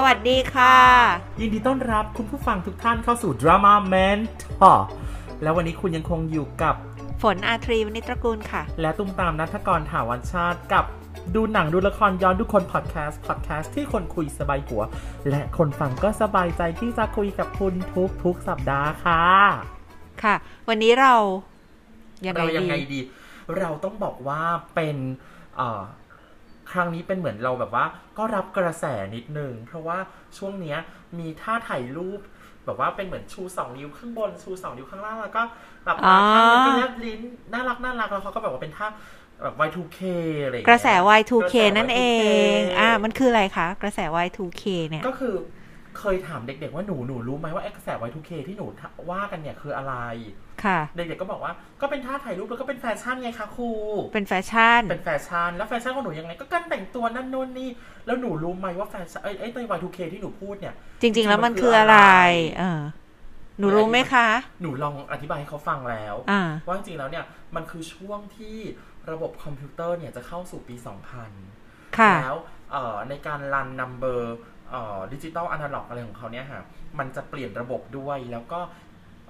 สวัสดีค่ะ ยินดีต้อนรับคุณผู้ฟังทุกท่านเข้าสู่ Drama Mentor แล้ววันนี้คุณยังคงอยู่กับ ฝนอาทรีวณิตระกูลค่ะ และตุ้มตามนัทกรถาวันชาติกับดูหนังดูละครย้อนดูคนพอดแคสต์พอดแคสต์ที่คนคุยสบายหัว และคนฟังก็สบายใจที่จะคุยกับคุณทุกทุกๆสัปดาห์ค่ะ ค่ะ วันนี้เรายังไงเรายังไงดีดี เราต้องบอกว่าเป็นเอ่อ ครั้งนี้เป็นเหมือนเราแบบว่า ก็รับกระแสนิดนึง เพราะว่าช่วงเนี้ยมีท่าถ่ายรูปแบบว่าเป็นเหมือนชูสองนิ้วข้างบนชูสองนิ้วข้างล่างแล้วก็แบบอ๋อท่ามันก็แลบลิ้นน่ารักน่ารักแล้วเขาก็แบบว่าเป็นท่าแบบ Y2K อะไรอย่างกเงี้ยระแส Y2K กระแสนั่นเอง Y2K อ่า มันคืออะไรคะ กระแส Y2K เนี่ย ก็คือ เคยถามเด็กๆว่าหนูหนูรู้ไหมว่าไอ้กระแส Y2K ที่หนูว่ากันเนี่ยคืออะไร ค่ะ เด็กๆก็บอกว่าก็เป็นท่าถ่ายรูปแล้วก็เป็นแฟชั่นไงคะครู เป็นแฟชั่น เป็นแฟชั่น แล้วแฟชั่นของหนูยังไง ก็การแต่งตัวนั่นนู่นนี่ แล้วหนูรู้ไหมว่าแฟชั่นไอ้ไอ้ตัว Y2K ที่หนูพูดเนี่ย จริง ๆ แล้วมันคืออะไร เออหนูรู้ไหมคะ หนูลองอธิบายให้เขาฟังแล้วอ่าว่าจริงๆแล้วเนี่ยมันคือช่วงที่ระบบคอมพิวเตอร์เนี่ยจะเข้าสู่ปี 2000 ค่ะ แล้วเอ่อในการ run number ดิจิตอลอนาล็อกอะไรของเขาเนี่ยฮะมันจะเปลี่ยนระบบด้วยแล้วก็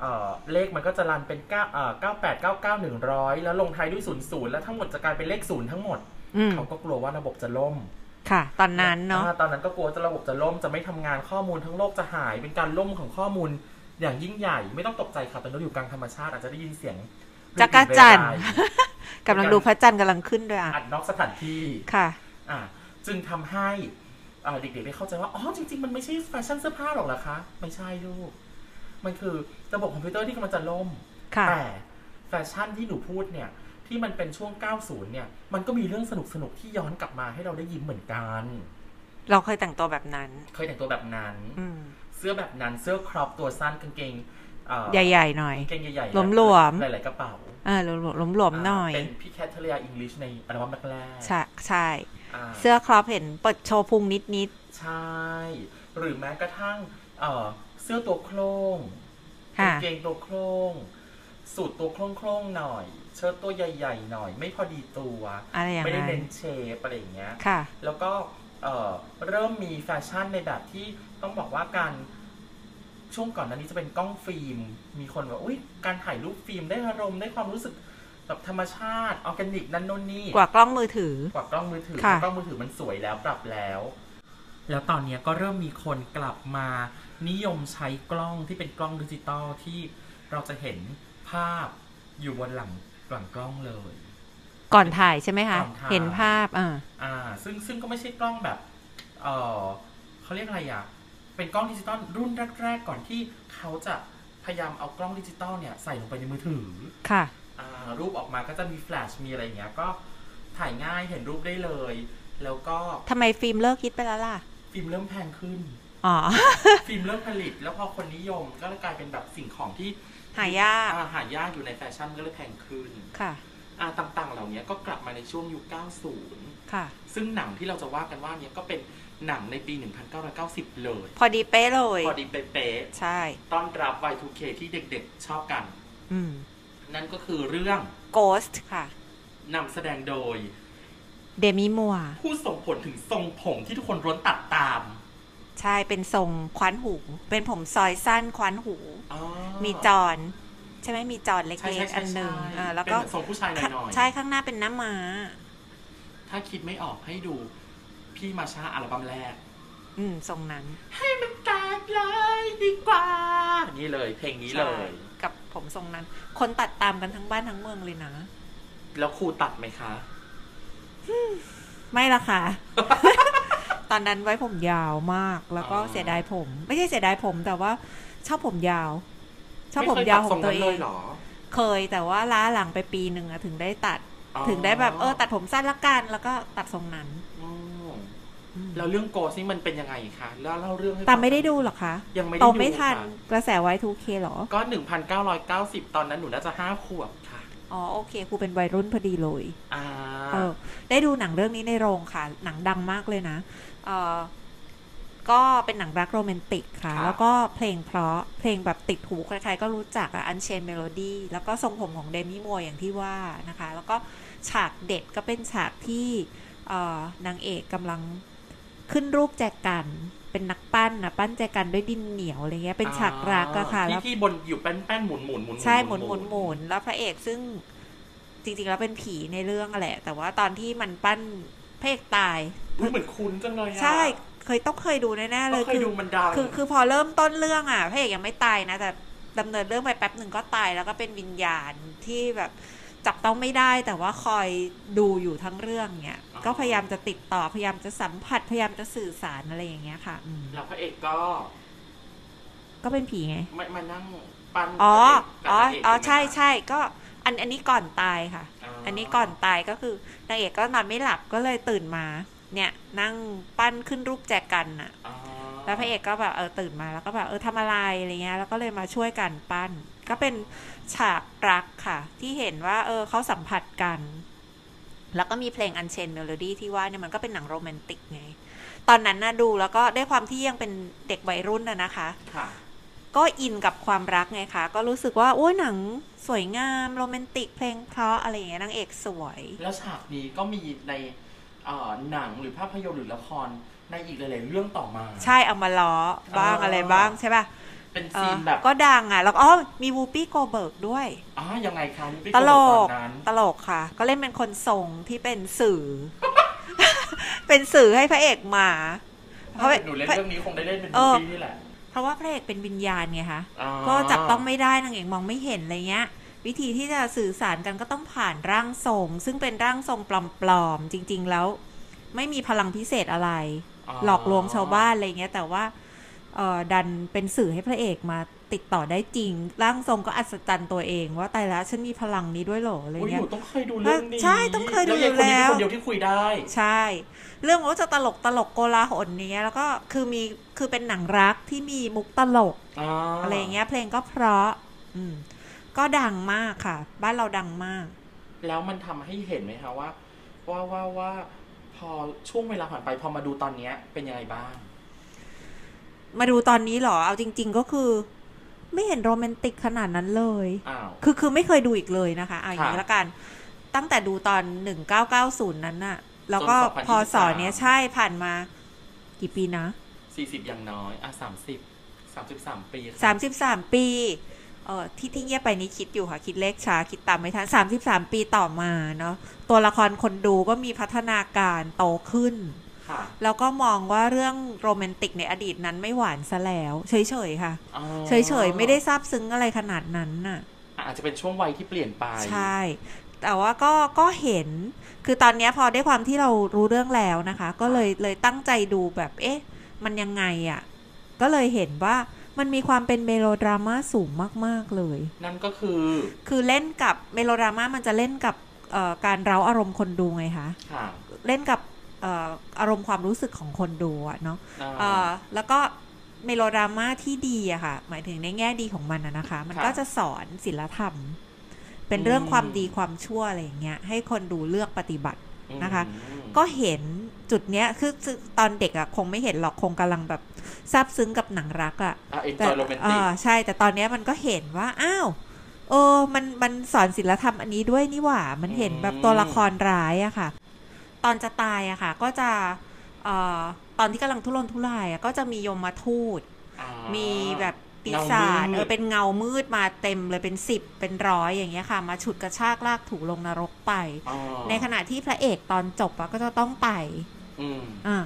เอ่อเลขมันก็จะรันเป็น9เอ่อ98 99 100 แล้วลงท้ายด้วย 00 แล้วทั้งหมดจะกลายเป็นเลข 0 ทั้งหมดอืมเขาก็กลัวว่าระบบจะล่ม ค่ะ ตอนนั้นเนาะอ่ตอนนั้นก็กลัวจะระบบจะล่มจะไม่ทำงานข้อมูลทั้งโลกจะหาย เป็นการล่มของข้อมูลอย่างยิ่งใหญ่ ไม่ต้องตกใจค่ะตอนนี้เราอยู่กลางธรรมชาติอาจจะได้ยินเสียงจักรจันทร์เรไรกำลังดูพระจันทร์กำลังขึ้นด้วยอะอัดนอกสถานที่ค่ะ อ่าจึงทำให้อ่า เด็กๆได้เข้าใจว่าอ๋อจริง ๆ มันไม่ใช่แฟชั่นเสื้อผ้าหรอกเหรอคะ ไม่ใช่ลูก มันคือระบบคอมพิวเตอร์ที่กำลังจะล่มค่ะแต่แฟชั่นที่หนูพูดเนี่ยที่มันเป็นช่วง 90 เนี่ย มันก็มีเรื่องสนุกๆที่ย้อนกลับมาให้เราได้ยิ้มเหมือนกัน เราเคยแต่งตัวแบบนั้น เคยแต่งตัวแบบนั้นอืมเสื้อแบบนั้น เสื้อ crop ตัวสั้นกางเกงเอ่อใหญ่ๆหน่อยกางเกงใหญ่ๆหลวมๆ หลายๆกระเป๋าเออหลวมๆหน่อย เป็นพี่แคทเธอรียอิงลิชในอัลบั้มแรกๆใช่ใช่อ่า เสื้อ crop เห็นเปิดโชว์พุงนิดใช่ หรือแม้กระทั่งเอ่อเสื้อตัวโคร่งๆกาค่ะ กางเกงตัวโคร่งสูทตัวโคร่งโคร่งๆหน่อย เชิ้ตตัวใหญ่ ๆ หน่อย ไม่พอดีตัวอะไรอย่างไม่ได้เน้น shape อะไรอย่างเงี้ยค่ะแล้วก็เอ่อเริ่มมีแฟชั่นในแบบที่ต้องบอกว่าการช่วงก่อนหน้านี้จะเป็นกล้องฟิล์ม มีคนแบบอุ้ยการถ่ายรูปฟิล์มได้อารมณ์ได้ความรู้สึก แบบธรรมชาติออร์แกนิกนั่นนู่นนี่กว่ากล้องมือถือ กว่ากล้องมือถือค่ะ กล้องมือถือมันสวยแล้วปรับแล้ว แล้วตอนเนี้ยก็เริ่มมีคนกลับมา นิยมใช้กล้องที่เป็นกล้องดิจิตอลที่เราจะเห็นภาพอยู่บนหลังหลังกล้องเลย ก่อนถ่ายใช่ไหมคะก่อนถ่าย เห็นภาพอ่าอ่า ซึ่งซึ่งก็ไม่ใช่กล้องแบบ เออเขาเรียกอะไรอะ เป็นกล้องดิจิตอลรุ่นแรก ๆ ก่อนที่เขาจะพยายามเอากล้องดิจิตอลเนี่ยใส่ลงไปในมือถือ ค่ะอ่า รูปออกมาก็จะมีแฟลชมีอะไรอย่างเงี้ย ก็ถ่ายง่ายเห็นรูปได้เลย แล้วก็ทำไมฟิล์มเลิกฮิตไปแล้วล่ะ ฟิล์มเริ่มแพงขึ้น อ๋อ ฟิล์มเริ่มผลิต แล้วพอคนนิยมก็เลยกลายเป็นแบบสิ่งของที่หายากอ่า หายากอยู่ในแฟชั่นก็เลยแพงขึ้น ค่ะอ่าต่างๆ เหล่านี้ก็กลับมาในช่วงยุค 90 ค่ะ ซึ่งหนังที่เราจะว่ากันว่าเนี้ยก็เป็นหนังในปี 1990 เลย พอดีเป๊ะเลย พอดีเป๊ะใช่ๆต้อนรับ Y2K ที่เด็กๆ ชอบกัน อืม นั่นก็คือเรื่อง Ghost ค่ะนำแสดงโดย เดมิมัว ผู้ส่งผลถึงทรงผมที่ทุกคนร้วนตัดตาม ใช่เป็นทรงคว้านหู เป็นผมซอยสั้นคว้านหูอ๋อมีจอนใช่ไหมมีจอนเล็ใช่ใช่กๆใช่อันหนึ่งใช่อ่าแล้วเป็นก็เหมือนทรงผู้ชายหน่อยๆใช่ข้างหน้าเป็นหน้าม้า ถ้าคิดไม่ออกให้ดูพี่มาชาอัลบั้มแรก อืมทรงนั้น ให้มันแตกเลยดีกว่า นี่เลยเพลงนี้เลยใช่ กับผมทรงนั้น คนตัดตามกันทั้งบ้านทั้งเมืองเลยนะ แล้วครูตัดไหมคะ ไม่ละค่ะ ตอนนั้นไว้ผมยาวมาก แล้วก็อ๋อเสียดายผม ไม่ใช่เสียดายผมแต่ว่า ชอบผมยาว ชอบไม่ผมเคยยาวตัดขทรองงตัวนั้นเอเลงยเหรอเคยแต่ว่าล้าหลังไปปีหนึ่งอะถึงได้ตัดอ๋อถึงได้แบบเออ ตัดผมสั้นละกัน แล้วก็ตัดทรงนั้นอ๋อ แล้วเรื่องโกสนี่มันเป็นยังไงคะแล้วเล่าเรื่องให้แต่ฟังไม่ได้ดูหรอคะยังไม่ได้โตดูไม่ทันค่ะกระแส Y2K หรอ ก็หนึ่งพันเก้าร้อยเก้าสิบตอนนั้นหนูน่าจะห้าขวบค่ะ อ๋อโอเคครูเป็นวัยรุ่นพอดีเลยอ่าเออได้ดูหนังเรื่องนี้ในโรงค่ะ หนังดังมากเลยนะเออก็เป็นหนังรักโรแมนติกค่ะ แล้วก็เพลงเพราะเพลงแบบติดหูใครๆก็รู้จักอะ Unchained Melody แล้วก็ทรงผมของเดมี่มัวร์อย่างที่ว่านะคะ แล้วก็ฉากเด็ดก็เป็นฉากที่เอ่อนางเอกกำลัง ขึ้นรูปแจกัน เป็นนักปั้นนะปั้นแจกันด้วยดินเหนียวอะไรเงี้ยเป็นฉากรักอะค่ะที่แล้วที่บนอยู่แป้นแป้นๆหมุนหมุนหมุนใช่หมุนหมุนหมุนแล้วพระเอกซึ่งจริงๆแล้วเป็นผีในเรื่องอะแหละ แต่ว่าตอนที่มันปั้นพระเอกตายอุ๊ยเหมือนคุ้นจังเลยอะใช่เคยต้องเคยดูแน่ๆเลยเราเคยดูมันดังคือคือพอเริ่มต้นเรื่องอะพระเอกยังไม่ตายนะแต่ดำเนินเรื่องไปแป๊บหนึ่งก็ตายแล้วก็เป็นวิญญาณที่แบบ จับต้องไม่ได้แต่ว่าคอยดูอยู่ทั้งเรื่องเนี่ยก็พยายามจะติดต่อพยายามจะสัมผัสพยายามจะสื่อสารอะไรอย่างเงี้ยค่ะอืมแล้วพระเอกก็ ก็เป็นผีไงไม่มานั่งปั้นอ๋อกับอ๋อพระเกอ๋อกับใช่นางเอกใช่ก็อันอันนี้ก่อนตายค่ะอ๋ออัอันนี้ก่อนตายก็คือนางเอกก็นอนไม่หลับก็เลยตื่นมา เนี่ย นั่งปั้นขึ้นรูปแจกันน่ะอ๋อแล้วพระเอกก็แบบเออตื่นมาแล้วก็แบบเออทำอะไรอะไรเงี้ยแล้วก็เลยมาช่วยกันปั้น ก็เป็นฉากรักค่ะ ที่เห็นว่าเออเขาสัมผัสกัน แล้วก็มีเพลง Unchained Melody ที่ว่าเนี่ยมันก็เป็นหนังโรแมนติกไง ตอนนั้นนะดูแล้วก็ได้ความที่ยังเป็นเด็กวัยรุ่นนะนะคะค่ะก็อินกับความรักไงคะ ก็รู้สึกว่าโอ้ยหนังสวยงามโรแมนติกเพลงเพราะอะไรอย่างเงี้ยนางเอกสวย แล้วฉากนี้ก็มีในเอ่อหนังหรือภาพยนตร์หรือละครในอีกหลายๆเรื่องต่อมา ใช่เอามาล้อบ้างอ่าอะไรบ้างใช่ป่ะ เป็นเออ scene แบบ ก็ดังอะ แล้วก็อ๋อมีวูปี้โกลด์เบิร์กด้วยอ๋อยังไงคะนี่พี่ตลตกอนนั้นตลกค่ะ ก็เล่นเป็นคนทรงที่เป็นสื่อ เป็นสื่อให้พระเอกมาเพราะถ้าหนูเล่นเรื่องนี้คงได้เล่นเป็นเอมูปี้นี่แหละเพราะว่าพระเอกเป็นวิญญาณไงคะอ๋อก็จับต้องไม่ได้นางเอกมองไม่เห็นอะไรเงี้ยวิธีที่จะสื่อสารกันก็ต้องผ่านร่างทรง ซึ่งเป็นร่างทรงปลอมๆจริง ๆ แล้ว ไม่มีพลังพิเศษอะไร หลอกลวงชาวบ้านอะไรเงี้ย แต่ว่าเออ ดันเป็นสื่อให้พระเอกมาติดต่อได้จริง ร่างทรงก็อัศจรรย์ตัวเองว่าตายแล้วฉันมีพลังนี้ด้วยเหรออะไรโอ้ยหเงี้ยนูต้องเคยดูเรื่องนี้ใช่ต้องเคยดูแล้วยายคนนี้แล้วเป็นคนเดียวที่คุยได้ ใช่ เรื่องมันก็จะตลกตลกโกลาหลเนี้ยแล้วก็คือมีคือเป็นหนังรักที่มีมุกตลกอ๋อออะไรเงี้ย เพลงก็เพราะ อืม ก็ดังมากค่ะ บ้านเราดังมาก แล้วมันทำให้เห็นไหมคะว่าว่าว่าว่าพอช่วงเวลาผ่านไปพอมาดูตอนเนี้ยเป็นยังไงบ้าง มาดูตอนนี้เหรอ เอาจริง ๆ ก็คือ ไม่เห็นโรแมนติกขนาดนั้นเลยอ้าวคือคือไม่เคยดูอีกเลยนะคะเอาอย่างนี้ค่ะละกัน ตั้งแต่ดูตอนหนึ่งเก้าเก้าศูนย์นั้นน่ะ แล้วก็จน2023พอสอนเนี้ยใช่ผ่านมา กี่ปีนะสี่สิบอย่างน้อย อะสามสิบสามสิบสามปีค่ะสามสิบสามปีเออที่ที่เงียบไปนี้คิดอยู่ค่ะ คิดเลขช้า คิดตามไม่ทันสามสิบสามปีต่อมาเนาะตัวละครคนดูก็มีพัฒนาการโตขึ้นค่ะ แล้วก็มองว่าเรื่องโรแมนติกในอดีตนั้นไม่หวานซะแล้ว เฉยๆค่ะอ๋อเฉยๆ ไม่ได้ซาบซึ้งอะไรขนาดนั้นน่ะอะ อาจจะเป็นช่วงวัยที่เปลี่ยนไป ใช่ แต่ว่าก็ก็เห็น คือตอนเนี้ยพอได้ความที่เรารู้เรื่องแล้วนะคะ ก็เลยเลยตั้งใจดูแบบ เอ๊ะ มันยังไงอะ่ะ ก็เลยเห็นว่ามันมีความเป็นเมโลดราม่าสูงมาก ๆ เลย นั่นก็คือ คือเล่นกับเมโลดราม่ามันจะเล่นกับเอ่อการเร้าอารมณ์คนดูไงคะค่ะเล่นกับเอ่ออารมณ์ความรู้สึกของคนดูอะเนาะอ่าเอ่อแล้วก็เมโลดราม่าที่ดีอะค่ะ หมายถึงในแง่ดีของมันอะนะคะ มันครับก็จะสอนศิลธรรม เป็นเรื่องอืมความดีความชั่วอะไรอย่างเงี้ยให้คนดูเลือกปฏิบัตินะคะอืมก็เห็นจุดเนี้ยคือคือตอนเด็กอะคงไม่เห็นหรอกคงกำลังแบบซาบซึ้งกับหนังรักอะอะแต่ enjoy romantic อ่าใช่ แต่ตอนเนี้ยมันก็เห็นว่า อ้าวเออ มันมันสอนศิลธรรมอันนี้ด้วยนี่หว่า มันเห็นแบบตัวละครร้ายอะค่ะ ตอนจะตายอะค่ะ ก็จะเอ่อตอนที่กำลังทุรนทุรายอะก็จะมียมมาทูตอ่ามีแบบปีศาจเงามืดเออเป็นเงามืดมาเต็มเลยเป็นสิบเป็นร้อยอย่างเงี้ยค่ะ มาฉุดกระชากลากถูลงนรกไปอ๋อในขณะที่พระเอกตอนจบอะก็จะต้องไปอืมอ่า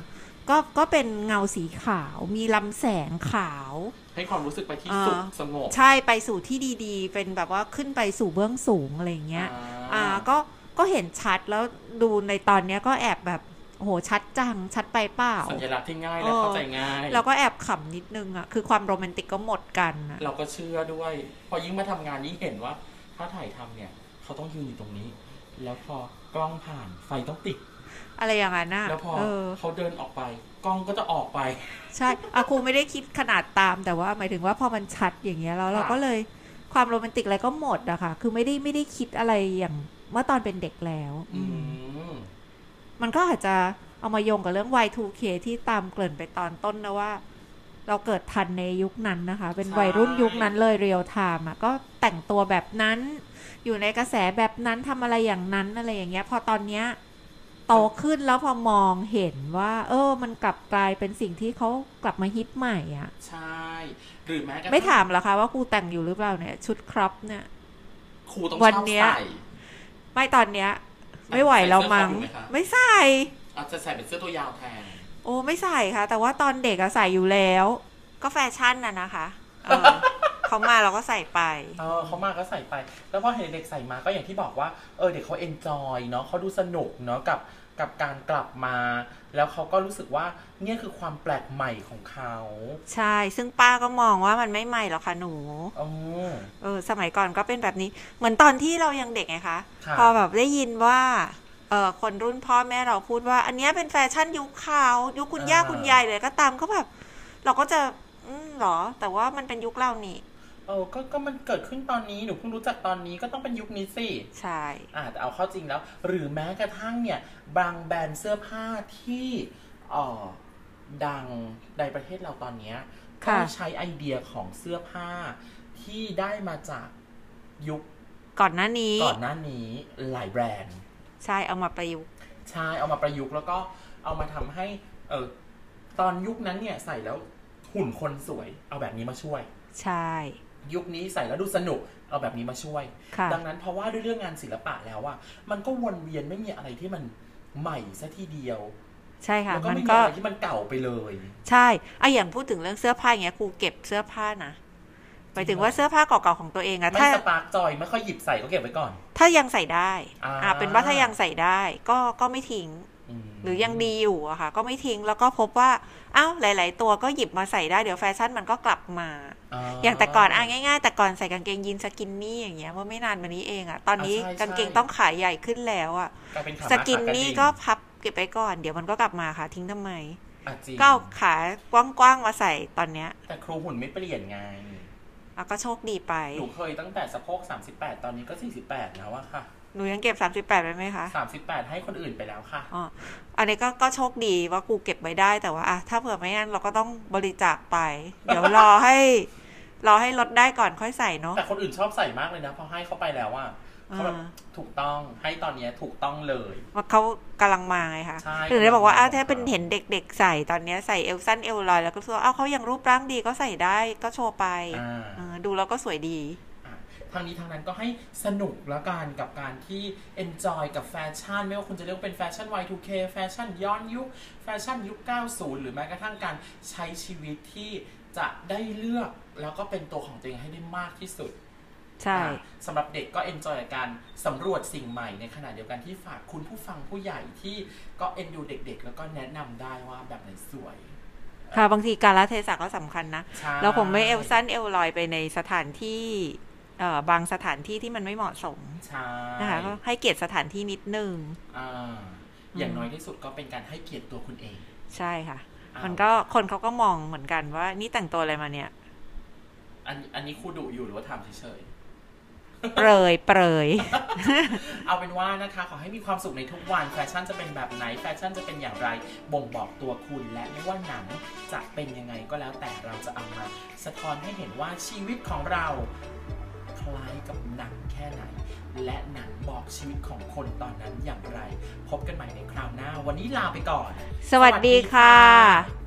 ก็ก็เป็นเงาสีขาวมีลำแสงขาว ให้ความรู้สึกไปที่อ่าสุขสงบใช่ไปสู่ที่ดีๆ เป็นแบบว่าขึ้นไปสู่เบื้องสูงอะไรอย่างเงี้ย อ่าก็ ก็เห็นชัดแล้วดูในตอนเนี้ยก็แอบแบบโอ้โหชัดจังชัดไปเปล่าสัญลักษณ์ที่ง่ายและเออเข้าใจง่ายเราก็แอบขำนิดนึงอะคือความโรแมนติกก็หมดกันอะเราก็เชื่อด้วย พอยิ่งมาทำงานยิ่งเห็นว่า ถ้าถ่ายทำเนี่ย เขาต้องยืนอยู่ตรงนี้ แล้วพอกล้องผ่านไฟต้องติด อะไรอย่างนั้นน่ะแล้วพอเออเขาเดินออกไป กล้องก็จะออกไป ใช่อาครูไม่ได้คิดขนาดตามแต่ว่าหมายถึงว่าพอมันชัดอย่างเงี้ยแล้วเราค่ะก็เลยความโรแมนติกอะไรก็หมดอะค่ะ คือไม่ได้ไม่ได้คิดอะไรอย่าง เมื่อตอนเป็นเด็กแล้วอืมมันก็อาจจะเอามาโยงกับเรื่อง Y2K ที่ตามเกริ่นไปตอนต้นนะว่า เราเกิดทันในยุคนั้นนะคะ เป็นวัยรุ่นยุคนั้นเลย real time อะก็แต่งตัวแบบนั้น อยู่ในกระแสแบบนั้นทำอะไรอย่างนั้นอะไรอย่างเงี้ย พอตอนเนี้ยโตขึ้นแล้วพอมองเห็นว่า เออ มันกลับกลายเป็นสิ่งที่เขากลับมาฮิตใหม่อะ ใช่ หรือแม้กระทั่งไม่ถามเหรอคะว่าครูแต่งอยู่หรือเปล่าเนี่ย ชุด crop เนี่ยครูต้องวันชอบเนี้ยใส่ ไม่ตอนเนี้ย ไม่ไหวแล้วมั้งใส่เสื้อคลุมไหมคะไม่ใส่อาจจะใส่เป็นเสื้อตัวยาวแทน โอ้ไม่ใส่ค่ะ แต่ว่าตอนเด็กอะใส่อยู่แล้ว ก็แฟชั่นน่ะนะคะเออเขามาเราก็ใส่ไปเออเขามาก็ใส่ไป แล้วพอเห็นเด็กใส่มาก็อย่างที่บอกว่า เออเด็กเขา enjoy เนาะเขาดูสนุกเนาะกับ กับการกลับมา แล้วเขาก็รู้สึกว่าเนี่ยคือความแปลกใหม่ของเขาใช่ ซึ่งป้าก็มองว่ามันไม่ใหม่หรอกค่ะหนูอ๋อเออ สมัยก่อนก็เป็นแบบนี้ เหมือนตอนที่เรายังเด็กไงคะค่ะพอแบบได้ยินว่าเออคนรุ่นพ่อแม่เราพูดว่า อันเนี้ยเป็นแฟชั่นยุคเขายุคคุณย่าคุณยายเลยก็ตามก็แบบ เราก็จะ อืมเหรอ แต่ว่ามันเป็นยุคเรานี่ เออก็ก็มันเกิดขึ้นตอนนี้หนูเพิ่งรู้จักตอนนี้ก็ต้องเป็นยุคนี้สิใช่อ่าแต่เอาเข้าจริงแล้ว หรือแม้กระทั่งเนี่ย บางแบรนด์เสื้อผ้าที่เอ่อดังในประเทศเราตอนเนี้ยก็ค่ะใช้ไอเดียของเสื้อผ้าที่ได้มาจากยุคก่อนหน้านี้ก่อนหน้านี้หลายแบรนด์ใช่เอามาประยุกต์ใช่เอามาประยุกต์แล้วก็เอามาทำให้เออตอนยุคนั้นเนี่ยใส่แล้วหุ่นคนสวยเอาแบบนี้มาช่วย ใช่ ยุคนี้ใส่แล้วดูสนุกเอาแบบนี้มาช่วย ค่ะ ดังนั้นเพราะว่าด้วยเรื่องงานศิลปะแล้วอะมันก็วนเวียนไม่มีอะไรที่มันใหม่ซะทีเดียว ใช่ค่ะ แล้วก็มันไม่มีก็ อะไรที่มันเก่าไปเลย ใช่อะอย่างพูดถึงเรื่องเสื้อผ้าอย่างเงี้ยครูเก็บเสื้อผ้านะหมายถึงว่าเสื้อผ้าเก่าๆของตัวเองอะไม่ถ้า สปาร์กจอยไม่ค่อยหยิบใส่ก็เก็บไว้ก่อน ถ้ายังใส่ได้ อ่า อ่าเป็นว่าถ้ายังใส่ได้ ก็ก็ไม่ทิ้งม หรือยังดีอยู่อะค่ะ ก็ไม่ทิ้งแล้วก็พบว่าอ้าวหลาย ๆ ตัวก็หยิบมาใส่ได้เดี๋ยวแฟชั่นมันก็กลับมาอย่างแต่ก่อนอะง่าย ๆ แต่ก่อนใส่กางเกงยีน skinny อย่างเงี้ยเมื่อไม่นานมานี้เองอะตอนนี้อ่าใช่กางเกงใช่ต้องขาใหญ่ขึ้นแล้วอะกลายเป็นขาสม้ากินขากระนี่ดิ่งก็พับเก็บไว้ก่อนเดี๋ยวมันก็กลับมาค่ะ ทิ้งทำไมอะจริงก็เอาขากว้างๆมาใส่ตอนเนี้ย แต่ครูหุ่นไม่เปลี่ยนไงอะก็โชคดีไปหนูเคยตั้งแต่สะโพก38 ตอนนี้ก็ 48 แล้วอะค่ะ หนูยังเก็บ38ไว้ไหมคะ38ให้คนอื่นไปแล้วค่ะอ๋ออันนี้ก็ก็โชคดีว่ากูเก็บไว้ได้แต่ว่าอะถ้าเผื่อไม่งั้นเราก็ต้องบริจาคไป เดี๋ยวรอให้รอให้ลดได้ก่อนค่อยใส่เนาะแต่คนอื่นชอบใส่มากเลยนะพอให้เขาไปแล้วอะเขาแบบอ่าถูกต้องให้ตอนเนี้ยถูกต้องเลยว่าเขากำลังมาไงคะใช่ถึงได้บอกว่าอ้าวกำลังมาถ้าเป็นเห็นเด็ก ๆ ใส่ตอนเนี้ยใส่เอวสั้นเอวลอยแล้วก็รู้สึกว่าอ้าวเขายังรูปร่างดีก็ใส่ได้ก็โชว์ไปอ่าเออดูแล้วก็สวยดีอะ ทางนี้ทางนั้นก็ให้สนุกแล้วกันกับการที่ enjoy กับแฟชั่น ไม่ว่าคุณจะเรียกว่าเป็นแฟชั่น Y2K แฟชั่นย้อนยุค แฟชั่นยุค 90 หรือแม้กระทั่งการใช้ชีวิตที่จะได้เลือกแล้วก็เป็นตัวของตัวเองให้ได้มากที่สุดใช่อะสำหรับเด็กก็ enjoy กับการสำรวจสิ่งใหม่ในขณะเดียวกันที่ฝากคุณผู้ฟังผู้ใหญ่ที่ก็เอ็นดูเด็ก ๆ แล้วก็แนะนำได้ว่าแบบไหนสวย ค่ะบางทีการละเทศะก็สำคัญนะใช่เราคงไม่เอวสั้นเอวลอยไปในสถานที่เอ่อ บางสถานที่ที่มันไม่เหมาะสมใช่นะคะก็ให้เกียรติสถานที่นิดนึงอ่าอย่างน้อยที่สุดก็เป็นการให้เกียรติตัวคุณเอง ใช่ค่ะอ้าวมันก็คนเขาก็มองเหมือนกันว่า นี่แต่งตัวอะไรมาเนี่ย อันอันนี้ครูดุอยู่หรือว่าถามเฉยเปรยเปรยๆเอาเป็นว่านะคะ ขอให้มีความสุขในทุกวันแฟชั่นจะเป็นแบบไหนแฟชั่นจะเป็นอย่างไร บ่งบอกตัวคุณและไม่ว่าหนังจะเป็นยังไงก็แล้วแต่เราจะเอามา สะท้อนให้เห็นว่าชีวิตของเรา คล้ายกับหนังแค่ไหน และหนังบอกชีวิตของคนตอนนั้นอย่างไร พบกันใหม่ในคราวหน้า วันนี้ลาไปก่อน สวัสดีค่ะ